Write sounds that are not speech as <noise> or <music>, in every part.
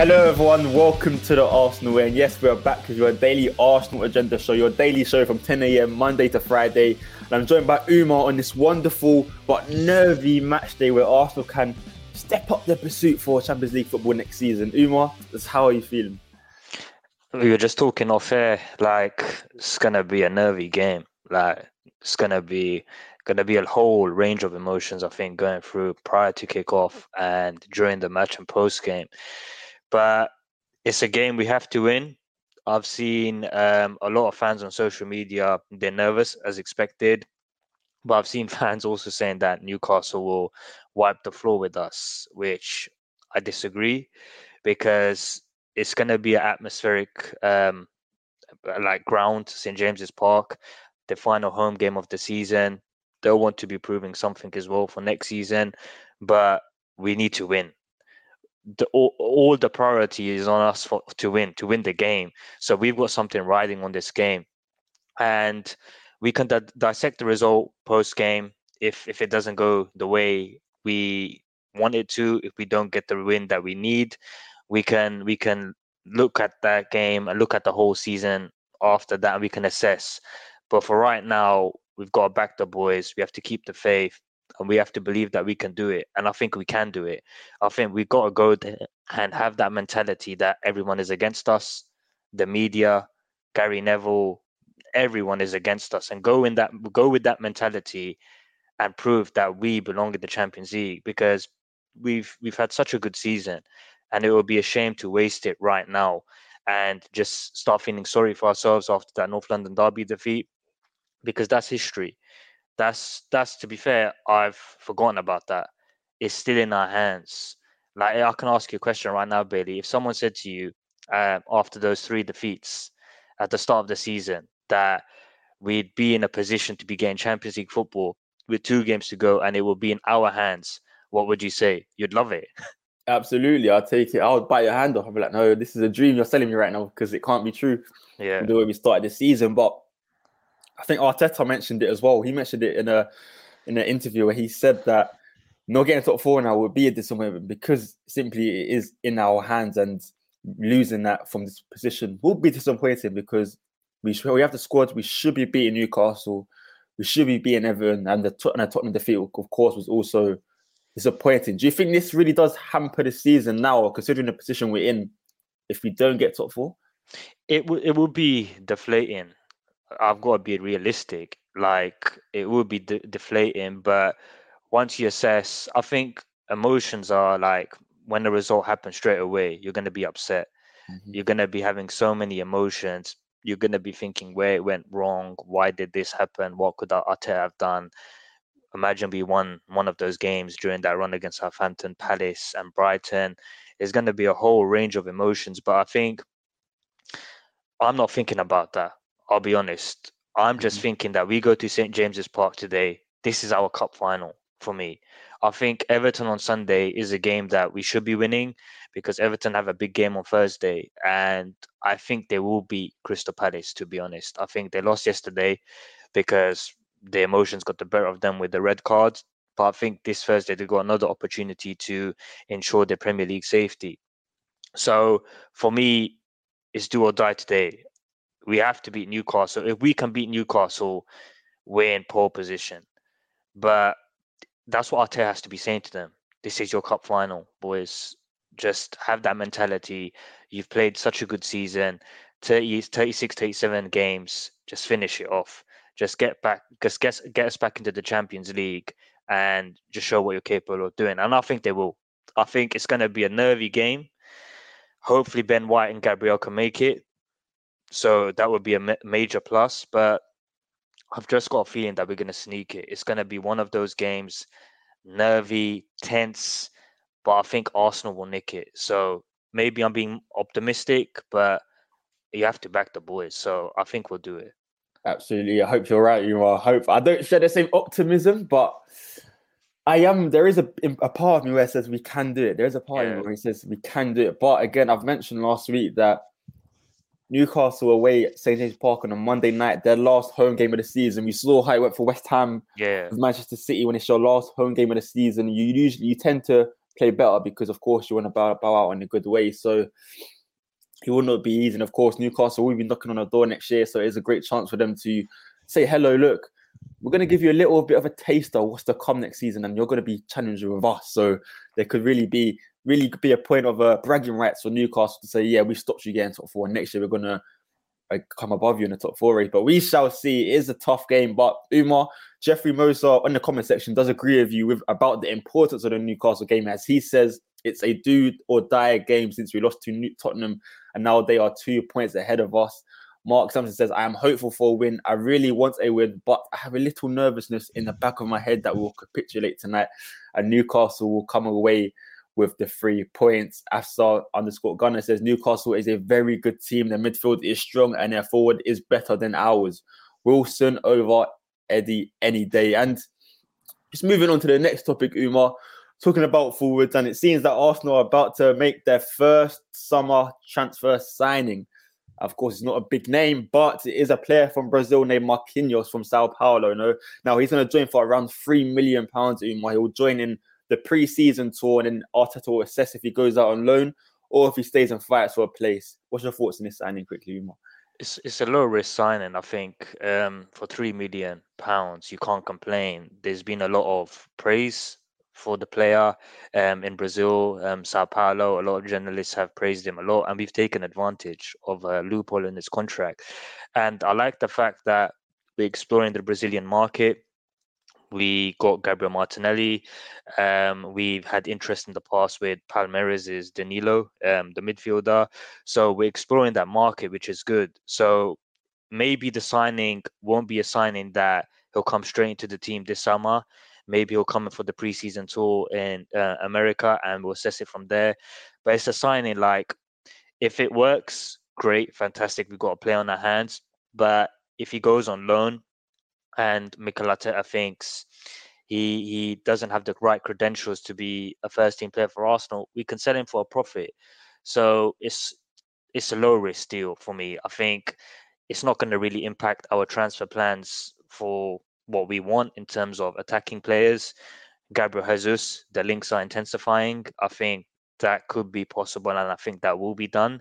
Hello, everyone. Welcome to the Arsenal Way. And yes, we are back with your daily Arsenal agenda show, your daily show from 10 a.m. Monday to Friday. And I'm joined by Umar on this wonderful but nervy match day where Arsenal can step up their pursuit for Champions League football next season. Umar, how are you feeling? We were just talking off air, like it's gonna be a nervy game. Like it's gonna be gonna be a whole range of emotions, I think, going through prior to kickoff and during the match and post game but it's a game we have to win. I've seen um, a lot of fans on social media, they're nervous as expected. But I've seen <laughs> fans also saying that Newcastle will wipe the floor with us, which I disagree because it's going to be an atmospheric um, like ground, St. James's Park, the final home game of the season. They'll want to be proving something as well for next season, but we need to win the all, all the priority is on us for, to win to win the game. So we've got something riding on this game. And we can di- dissect the result post game if if it doesn't go the way we want it to if we don't get the win that we need we can we can look at that game and look at the whole season after that we can assess. But for right now we've got to back the boys. We have to keep the faith and we have to believe that we can do it. And I think we can do it. I think we've got to go and have that mentality that everyone is against us, the media, Gary Neville, everyone is against us, and go in that go with that mentality and prove that we belong in the Champions League because we've we've had such a good season, and it would be a shame to waste it right now and just start feeling sorry for ourselves after that North London derby defeat because that's history that's that's to be fair, I've forgotten about that. It's still in our hands. Like I can ask you a question right now, Bailey. If someone said to you uh, after those three defeats at the start of the season that we'd be in a position to be getting Champions League football with two games to go and it will be in our hands, what would you say? You'd love it. <laughs> Absolutely, I'll take it. I would bite your hand off. I'd be like, no, this is a dream you're selling me right now because it can't be true. Yeah. The way we started the season. But I think Arteta mentioned it as well. He mentioned it in a in an interview where he said that not getting top four now would be a disappointment because simply it is in our hands and losing that from this position will be disappointing because we we have the squad. We should be beating Newcastle. We should be beating Everton, and the Tottenham, Tottenham defeat, of course, was also disappointing. Do you think this really does hamper the season now, considering the position we're in? If we don't get top four, it will it will be deflating I've got to be realistic. Like it would be de- deflating, but once you assess, I think emotions are like when the result happens straight away, you're going to be upset. Mm-hmm. You're going to be having so many emotions. You're going to be thinking where it went wrong. Why did this happen? What could Arteta have done? Imagine we won one of those games during that run against Southampton, Palace, and Brighton. It's going to be a whole range of emotions, but I think I'm not thinking about that. I'll be honest. I'm just mm-hmm. thinking that we go to St James's Park today. This is our cup final for me. I think Everton on Sunday is a game that we should be winning because Everton have a big game on Thursday, and I think they will beat Crystal Palace. To be honest, I think they lost yesterday because the emotions got the better of them with the red cards. But I think this Thursday they got another opportunity to ensure their Premier League safety. So for me, it's do or die today we have to beat Newcastle. If we can beat Newcastle, we're in pole position. But that's what Arteta has to be saying to them. This is your cup final, boys. Just have that mentality. You've played such a good season 30, 36, 37 games. Just finish it off. Just get back, just get, get us back into the Champions League and just show what you're capable of doing. And I think they will. I think it's going to be a nervy game. Hopefully, Ben White and Gabriel can make it. So that would be a ma- major plus. But I've just got a feeling that we're going to sneak it. It's going to be one of those games, nervy, tense, but I think Arsenal will nick it. So maybe I'm being optimistic, but you have to back the boys. So I think we'll do it. Absolutely. I hope you're right. You are. I hope I don't share the same optimism, but I am. There is a, a part of me where it says we can do it. There is a part yeah. of me where it says we can do it. But again, I've mentioned last week that Newcastle away at St James Park on a Monday night, their last home game of the season. We saw how it went for West Ham, yeah, Manchester City when it's your last home game of the season. You usually you tend to play better because, of course, you want to bow, bow out in a good way. So it will not be easy. And of course, Newcastle will be knocking on the door next year. So it's a great chance for them to say, hello, look, we're going to give you a little bit of a taste of what's to come next season, and you're going to be challenging with us. So there could really be really could be a point of uh, bragging rights for Newcastle to say, yeah, we stopped you getting top four. Next year, we're going to come above you in the top four race. But we shall see. It is a tough game. But Umar, Jeffrey Moser in the comment section does agree with you with about the importance of the Newcastle game, as he says it's a do or die game since we lost to Tottenham, and now they are two points ahead of us. Mark Sampson says, I am hopeful for a win. I really want a win, but I have a little nervousness in the back of my head that will capitulate tonight and Newcastle will come away with the three points. Afsar underscore Gunner says Newcastle is a very good team. Their midfield is strong and their forward is better than ours. Wilson over Eddie any day. And just moving on to the next topic, Umar, talking about forwards, and it seems that Arsenal are about to make their first summer transfer signing. Of course, it's not a big name, but it is a player from Brazil named Marquinhos from Sao Paulo. No, now he's going to join for around three million pounds. Umar. He will join in the pre-season tour, and then Arteta will assess if he goes out on loan or if he stays and fights for a place. What's your thoughts on this signing, quickly, Umar? It's it's a low risk signing. I think um, for three million pounds, you can't complain. There's been a lot of praise for the player um, in Brazil, um, Sao Paulo. A lot of journalists have praised him a lot, and we've taken advantage of a loophole in his contract. And I like the fact that we're exploring the Brazilian market. We got Gabriel Martinelli. Um, we've had interest in the past with Palmeiras' is Danilo, um, the midfielder. So we're exploring that market, which is good. So maybe the signing won't be a signing that he'll come straight into the team this summer. Maybe he'll come in for the preseason tour in uh, America and we'll assess it from there. But it's a signing like if it works, great, fantastic. We've got a play on our hands. But if he goes on loan and Mikel Arteta thinks he he doesn't have the right credentials to be a first team player for Arsenal, we can sell him for a profit. So it's it's a low risk deal for me. I think it's not going to really impact our transfer plans for what we want in terms of attacking players. Gabriel Jesus, the links are intensifying. I think that could be possible, and I think that will be done.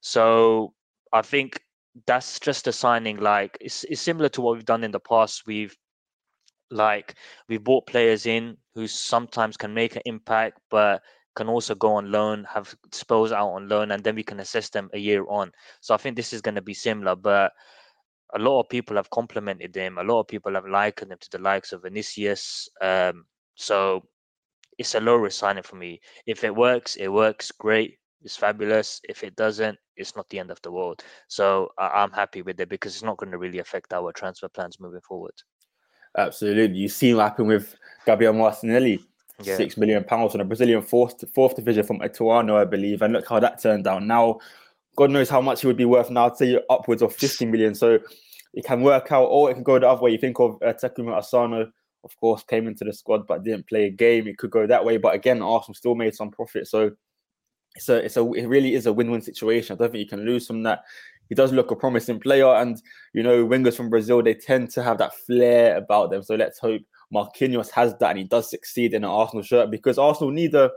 So I think that's just a signing. Like it's, it's similar to what we've done in the past. We've like we've bought players in who sometimes can make an impact, but can also go on loan, have spells out on loan, and then we can assess them a year on. So I think this is going to be similar, but a lot of people have complimented him. A lot of people have likened him to the likes of Vinicius. Um, so it's a low risk signing for me. If it works, it works great. It's fabulous. If it doesn't, it's not the end of the world. So I- am happy with it because it's not going to really affect our transfer plans moving forward. Absolutely. You've seen what happened with Gabriel Martinelli. Yeah. Six million pounds on a Brazilian fourth fourth division from Ituano, I believe, and look how that turned out. Now God knows how much he would be worth now. I'd say upwards of 50 million. So it can work out, or it can go the other way. You think of uh, Takuma Asano, of course, came into the squad but didn't play a game. It could go that way. But again, Arsenal still made some profit. So it's a, it's a, it really is a win-win situation. I don't think you can lose from that. He does look a promising player, and you know, wingers from Brazil they tend to have that flair about them. So let's hope Marquinhos has that and he does succeed in an Arsenal shirt because Arsenal need a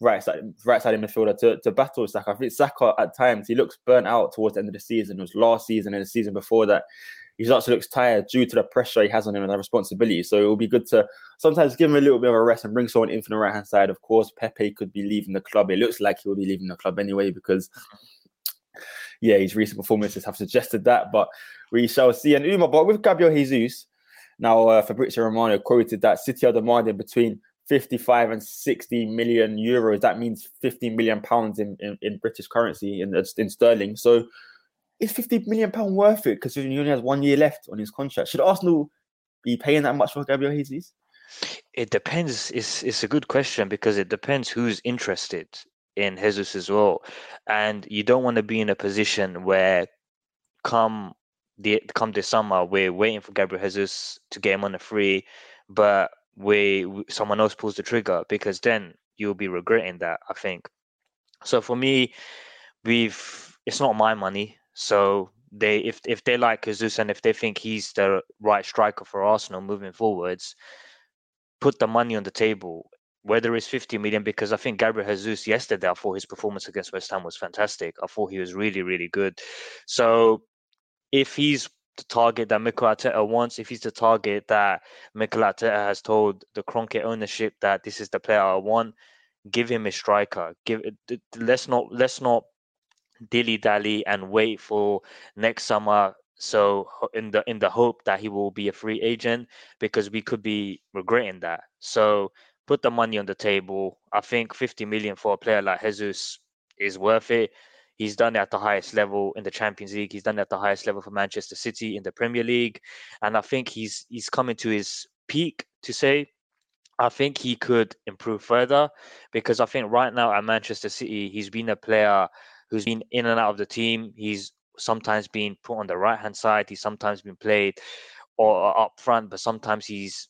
right side right side midfielder to, to battle Saka. I think Saka at times he looks burnt out towards the end of the season. It was last season and the season before that. He to looks tired due to the pressure he has on him and the responsibility. So it will be good to sometimes give him a little bit of a rest and bring someone in from the right hand side. Of course, Pepe could be leaving the club. It looks like he will be leaving the club anyway because yeah, his recent performances have suggested that, but we shall see. And Umar, but with Gabriel Jesus, now uh, Fabrizio Romano quoted that City are demanding between 55 and 60 million euros. That means 15 million pounds in, in, in British currency in, in sterling. So is 50 million pound worth it? Because he only has one year left on his contract. Should Arsenal be paying that much for Gabriel Jesus? It depends. It's it's a good question because it depends who's interested in Jesus as well, and you don't want to be in a position where come the come this summer we're waiting for Gabriel Jesus to get him on a free, but we someone else pulls the trigger because then you'll be regretting that. I think. So for me, we've it's not my money. So they if if they like Jesus and if they think he's the right striker for Arsenal moving forwards, put the money on the table. whether it's 50 million, because I think Gabriel Jesus yesterday, I thought his performance against West Ham was fantastic. I thought he was really, really good. So if he's the target that Mikel Arteta wants, if he's the target that Mikel Arteta has told the Kroenke ownership that this is the player I want, give him a striker. Give let's not let's not dilly dally and wait for next summer. So in the in the hope that he will be a free agent because we could be regretting that. So put the money on the table. I think 50 million for a player like Jesus is worth it. He's done it at the highest level in the Champions League. He's done it at the highest level for Manchester City in the Premier League, and I think he's he's coming to his peak. To say, I think he could improve further because I think right now at Manchester City, he's been a player who's been in and out of the team. He's sometimes been put on the right hand side. He's sometimes been played or up front, but sometimes he's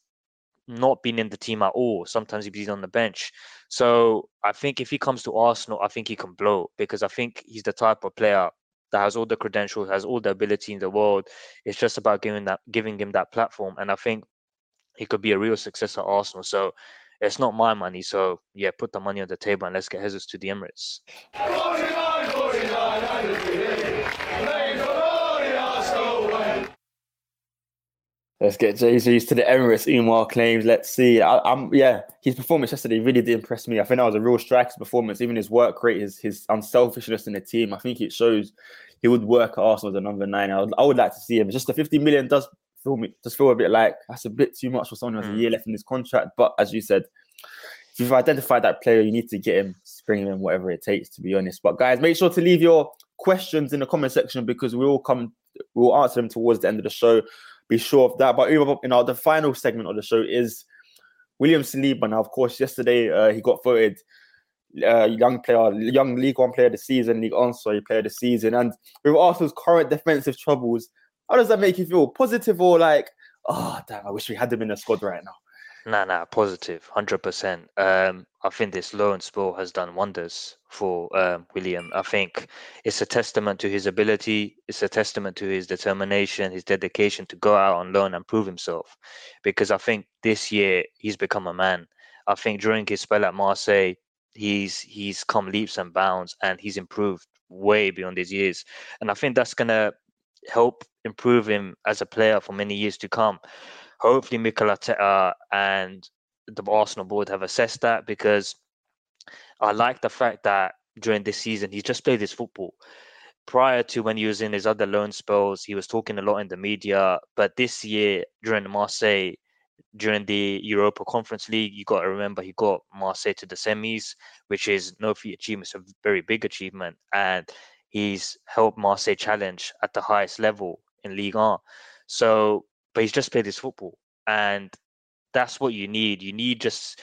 not been in the team at all. Sometimes he's on the bench. So I think if he comes to Arsenal, I think he can blow because I think he's the type of player that has all the credentials, has all the ability in the world. It's just about giving that giving him that platform. And I think he could be a real success at Arsenal. So it's not my money. So yeah, put the money on the table and let's get Jesus to the Emirates. Let's get Jesus to the Emirates. Umar claims. Let's see. I, am yeah. His performance yesterday really did impress me. I think that was a real striker's performance. Even his work rate, his his unselfishness in the team. I think it shows he would work at Arsenal as a number nine. I would, I would like to see him. Just the 50 million does feel me does feel a bit like that's a bit too much for someone who has a mm. year left in his contract. But as you said, if you've identified that player, you need to get him, him whatever it takes. To be honest, but guys, make sure to leave your questions in the comment section because we will come, we'll answer them towards the end of the show be sure of that. But you know, the final segment of the show is William Saliba. Now, of course, yesterday uh, he got voted uh, young player, young Ligue 1 player of the season, Ligue 1, sorry, player of the season. And with Arsenal's current defensive troubles, how does that make you feel? Positive or like, oh damn, I wish we had them in the squad right now? Nah, nah, positive, hundred percent. Um, I think this loan spell has done wonders for um, William. I think it's a testament to his ability. It's a testament to his determination, his dedication to go out on loan and prove himself. Because I think this year he's become a man. I think during his spell at Marseille, he's he's come leaps and bounds, and he's improved way beyond his years. And I think that's gonna help improve him as a player for many years to come hopefully Mikel Arteta and the Arsenal board have assessed that because I like the fact that during this season he just played his football. Prior to when he was in his other loan spells, he was talking a lot in the media. But this year, during Marseille, during the Europa Conference League, you got to remember he got Marseille to the semis, which is no few achievement, it's a very big achievement. And he's helped Marseille challenge at the highest level in Ligue 1. So but he's just played his football, and that's what you need. You need just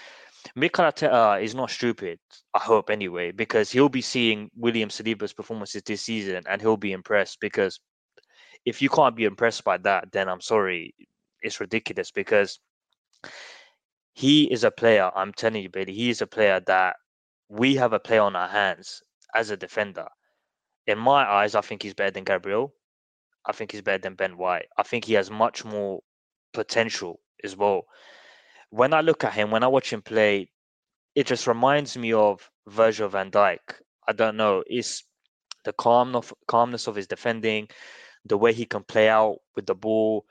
Mikel Arteta is not stupid. I hope anyway, because he'll be seeing William Saliba's performances this season, and he'll be impressed. Because if you can't be impressed by that, then I'm sorry, it's ridiculous. Because he is a player. I'm telling you, Bailey, he is a player that we have a player on our hands as a defender. In my eyes, I think he's better than Gabriel. I think he's better than Ben White. I think he has much more potential as well. When I look at him, when I watch him play, it just reminds me of Virgil van Dijk. I don't know. It's the calm of, calmness of his defending, the way he can play out with the ball.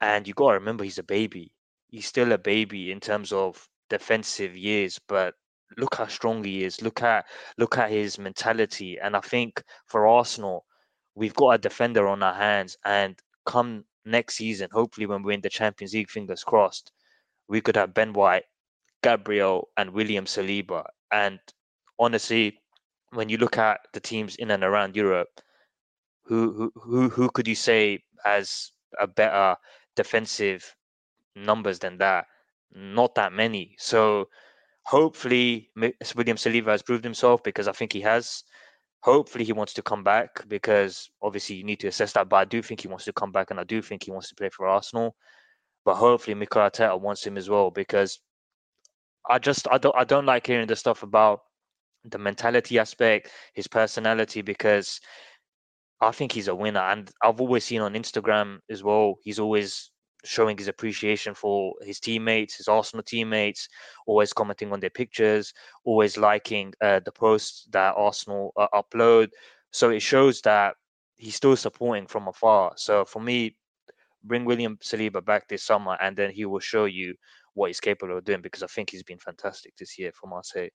And you got to remember, he's a baby. He's still a baby in terms of defensive years, but look how strong he is. Look at look at his mentality. And I think for Arsenal, we've got a defender on our hands, and come next season, hopefully when we win the Champions League, fingers crossed, we could have Ben White, Gabriel, and William Saliba. And honestly, when you look at the teams in and around Europe, who who who, who could you say has a better defensive numbers than that? Not that many. So hopefully William Saliba has proved himself because I think he has. Hopefully, he wants to come back because obviously you need to assess that. But I do think he wants to come back, and I do think he wants to play for Arsenal. But hopefully, Mikel Arteta wants him as well because I just I don't I don't like hearing the stuff about the mentality aspect, his personality, because I think he's a winner. And I've always seen on Instagram as well, he's always showing his appreciation for his teammates, his Arsenal teammates, always commenting on their pictures, always liking uh, the posts that Arsenal uh, upload. So it shows that he's still supporting from afar. So for me, bring William Saliba back this summer, and then he will show you what he's capable of doing because I think he's been fantastic this year for Marseille.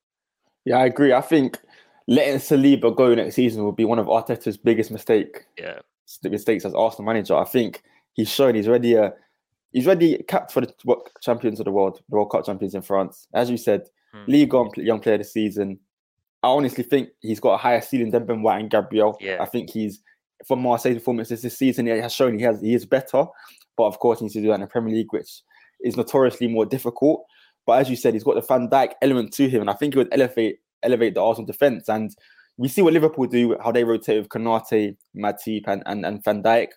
Yeah, I agree. I think letting Saliba go next season will be one of Arteta's biggest mistake. Yeah, mistakes as Arsenal manager. I think he's shown he's ready. A, he's ready capped for the champions of the world, the World Cup champions in France. As you said, hmm. Ligue 1 young player this season. I honestly think he's got a higher ceiling than Ben White and Gabriel. Yeah. I think he's from Marseille's performances this season, he has shown he has he is better. But of course, he needs to do that in the Premier League, which is notoriously more difficult. But as you said, he's got the Van Dijk element to him, and I think he would elevate elevate the Arsenal defense. And we see what Liverpool do, how they rotate with Konate, Matip, and, and, and Van Dijk.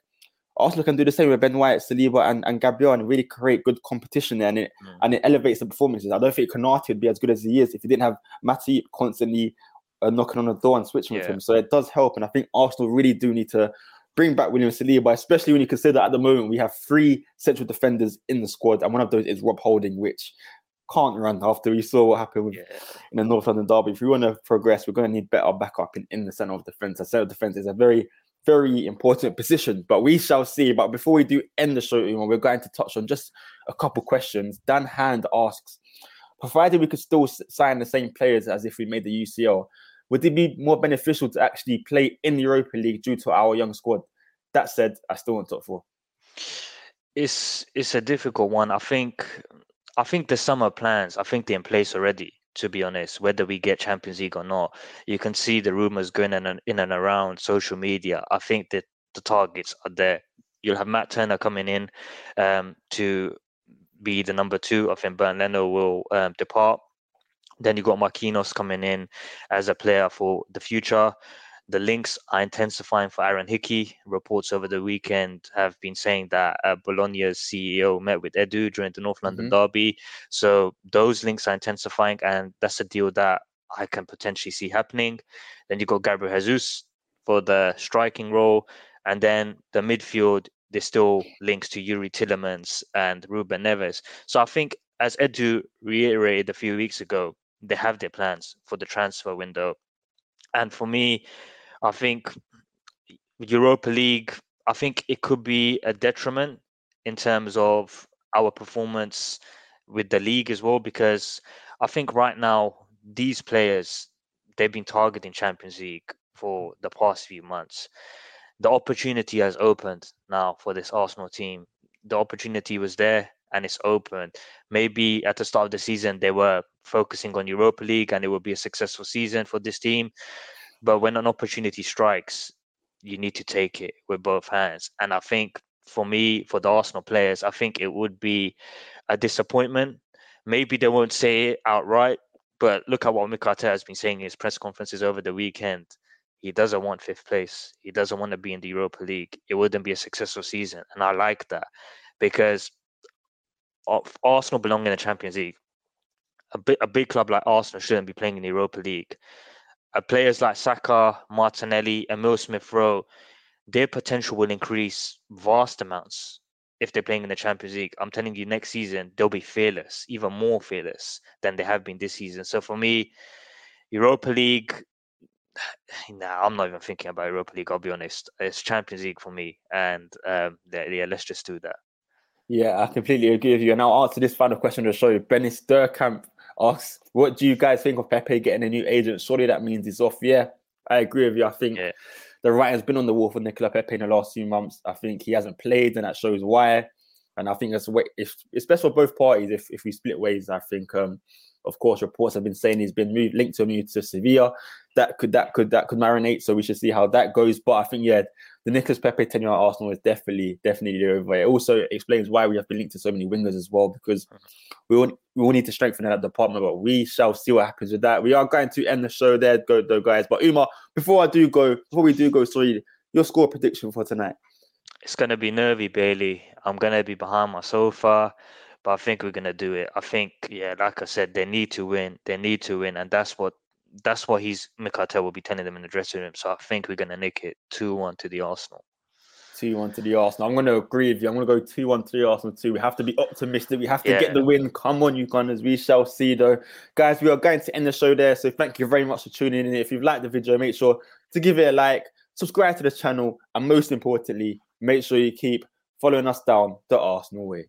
Arsenal can do the same with Ben White, Saliba, and, and Gabriel and really create good competition there, and it mm. and it elevates the performances. I don't think Konate would be as good as he is if he didn't have Matip constantly uh, knocking on the door and switching yeah. with him. So it does help, and I think Arsenal really do need to bring back William Saliba, especially when you consider that at the moment we have three central defenders in the squad, and one of those is Rob Holding, which can't run after we saw what happened with, yeah. in the North London derby. If we want to progress, we're going to need better backup in, in the centre of defence. The centre of defence is a very, very important position, but we shall see. But before we do end the show, we're going to touch on just a couple questions. Dan Hand asks, provided we could still sign the same players as if we made the UCL, would it be more beneficial to actually play in the Europa League due to our young squad? That said, I still want top four. It's it's a difficult one. I think I think the summer plans, I think they're in place already. To be honest, whether we get Champions League or not, you can see the rumors going in and, in and around social media. I think that the targets are there. You'll have Matt Turner coming in um, to be the number two. I think Bernd Leno will um, depart. Then you've got Marquinhos coming in as a player for the future. The links are intensifying for Aaron Hickey. Reports over the weekend have been saying that uh, Bologna's CEO met with Edu during the North London mm-hmm. derby. So those links are intensifying, and that's a deal that I can potentially see happening. Then you got Gabriel Jesus for the striking role, and then the midfield. There's still links to Youri Tielemans and Ruben Neves. So I think, as Edu reiterated a few weeks ago, they have their plans for the transfer window. And for me, I think Europa League, I think it could be a detriment in terms of our performance with the league as well, because I think right now these players they've been targeting Champions League for the past few months. The opportunity has opened now for this Arsenal team. The opportunity was there and it's open. Maybe at the start of the season they were focusing on Europa League and it would be a successful season for this team. But when an opportunity strikes, you need to take it with both hands. And I think for me, for the Arsenal players, I think it would be a disappointment. Maybe they won't say it outright, but look at what Mikel has been saying in his press conferences over the weekend. He doesn't want fifth place. He doesn't want to be in the Europa League. It wouldn't be a successful season. And I like that because Arsenal belong in the Champions League. A big, a big club like Arsenal shouldn't be playing in the Europa League. Uh, players like Saka, Martinelli, and Emile Smith Rowe, their potential will increase vast amounts if they're playing in the Champions League. I'm telling you, next season they'll be fearless, even more fearless than they have been this season. So for me, Europa League, <sighs> nah, I'm not even thinking about Europa League. I'll be honest. It's Champions League for me, and um, yeah, let's just do that. Yeah, I completely agree with you. And I'll answer this final question the show. Bennis Durkamp asks, "What do you guys think of Pepe getting a new agent? Surely that means he's off." Yeah, I agree with you. I think yeah. the writing's been on the wall for Nicolas Pepe in the last few months. I think he hasn't played, and that shows why. And I think that's way. If it's best for both parties if if we split ways. I think, um, of course, reports have been saying he's been moved, linked to a move to Sevilla. That could that could that could marinate. So we should see how that goes. But I think yeah, the Nicolas Pepe tenure at Arsenal is definitely, definitely the over. It also explains why we have been linked to so many wingers as well, because we all, we all need to strengthen that department. But we shall see what happens with that. We are going to end the show there, go though, guys. But Umar, before I do go, before we do go, sorry, your score prediction for tonight. It's gonna be nervy, Bailey. I'm gonna be behind my sofa, but I think we're gonna do it. I think, yeah, like I said, they need to win. They need to win, and that's what that's what he's Mikel will be telling them in the dressing room. So I think we're going to nick it two one to the Arsenal. 2 1 to the Arsenal. I'm going to agree with you. I'm going to go 2 1 to the Arsenal too. We have to be optimistic. We have to Yeah. get the win. Come on, you Gunners. We shall see, though. Guys, we are going to end the show there. So thank you very much for tuning in. If you've liked the video, make sure to give it a like, subscribe to the channel, and most importantly, make sure you keep following us down the Arsenal way.